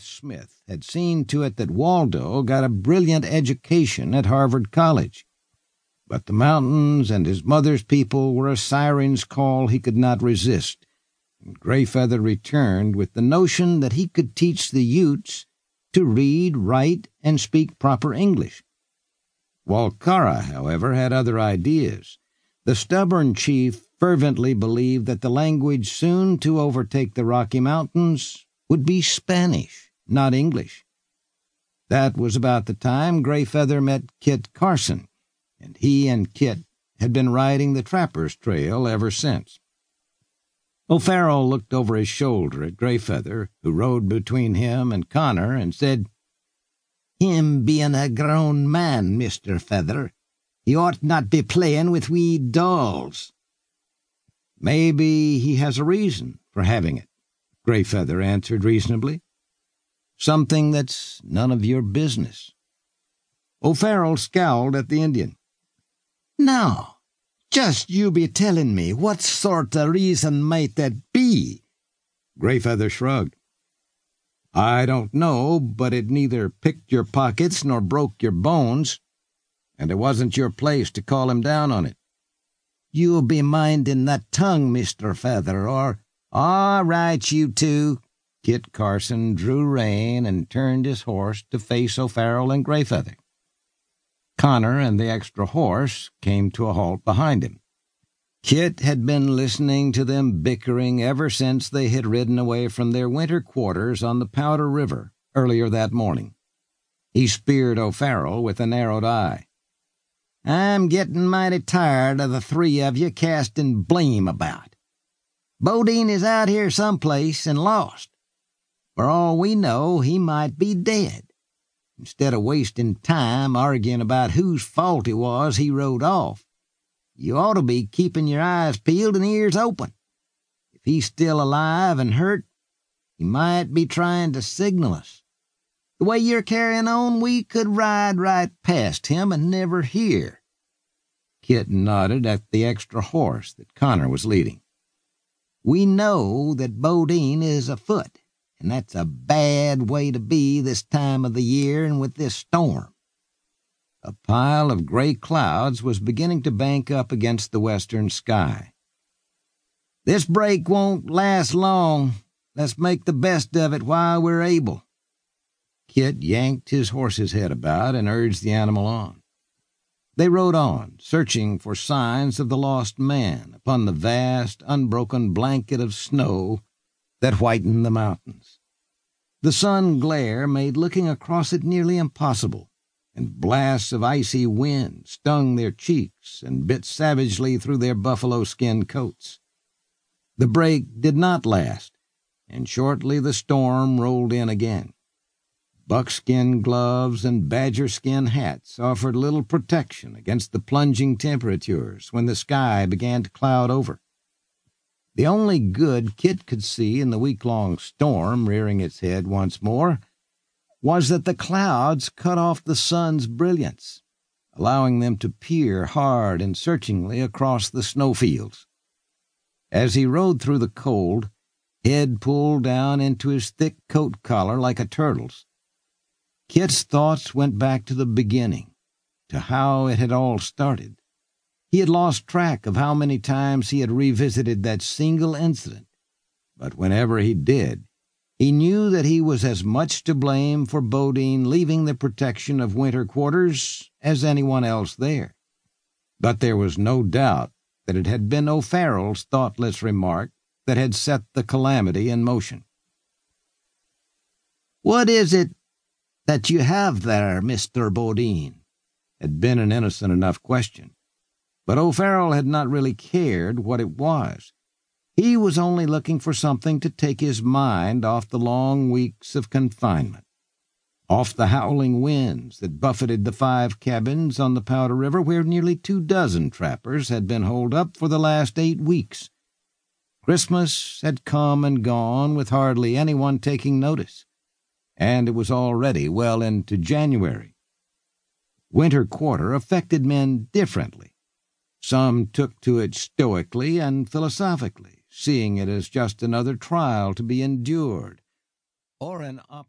Smith had seen to it that Waldo got a brilliant education at Harvard College. But the mountains and his mother's people were a siren's call he could not resist, and Greyfeather returned with the notion that he could teach the Utes to read, write, and speak proper English. Walkara, however, had other ideas. The stubborn chief fervently believed that the language soon to overtake the Rocky Mountains would be Spanish, not English. That was about the time Greyfeather met Kit Carson, and he and Kit had been riding the trapper's trail ever since. O'Farrell looked over his shoulder at Greyfeather, who rode between him and Connor, and said, Him being a grown man, Mr. Feather, he ought not be playing with wee dolls. Maybe he has a reason for having it, Greyfeather answered reasonably. Something that's none of your business. O'Farrell scowled at the Indian. Now, just you be telling me what sort of reason might that be? Greyfeather shrugged. I don't know, but it neither picked your pockets nor broke your bones, and it wasn't your place to call him down on it. You'll be minding that tongue, Mr. Feather, or all right, you two. Kit Carson drew rein and turned his horse to face O'Farrell and Greyfeather. Connor and the extra horse came to a halt behind him. Kit had been listening to them bickering ever since they had ridden away from their winter quarters on the Powder River earlier that morning. He speared O'Farrell with a narrowed eye. I'm getting mighty tired of the three of you casting blame about. Bodine is out here someplace and lost. For all we know, he might be dead. Instead of wasting time arguing about whose fault it was he rode off, you ought to be keeping your eyes peeled and ears open. If he's still alive and hurt, he might be trying to signal us. The way you're carrying on, we could ride right past him and never hear. Kit nodded at the extra horse that Connor was leading. We know that Bodine is afoot, and that's a bad way to be this time of the year and with this storm. A pile of gray clouds was beginning to bank up against the western sky. This break won't last long. Let's make the best of it while we're able. Kit yanked his horse's head about and urged the animal on. They rode on, searching for signs of the lost man upon the vast, unbroken blanket of snow that whitened the mountains. The sun glare made looking across it nearly impossible, and blasts of icy wind stung their cheeks and bit savagely through their buffalo skin coats. The break did not last, and shortly the storm rolled in again. Buckskin gloves and badger skin hats offered little protection against the plunging temperatures when the sky began to cloud over. The only good Kit could see in the week long storm rearing its head once more was that the clouds cut off the sun's brilliance, allowing them to peer hard and searchingly across the snowfields. As he rode through the cold, head pulled down into his thick coat collar like a turtle's, Kit's thoughts went back to the beginning, to how it had all started. He had lost track of how many times he had revisited that single incident, but whenever he did, he knew that he was as much to blame for Bodine leaving the protection of winter quarters as anyone else there. But there was no doubt that it had been O'Farrell's thoughtless remark that had set the calamity in motion. What is it that you have there, Mr. Bodine? had been an innocent enough question. But O'Farrell had not really cared what it was. He was only looking for something to take his mind off the long weeks of confinement, off the howling winds that buffeted the five cabins on the Powder River where nearly two dozen trappers had been holed up for the last eight weeks. Christmas had come and gone with hardly anyone taking notice and it was already well into January. Winter quarter affected men differently. Some took to it stoically and philosophically, seeing it as just another trial to be endured, or an opportunity.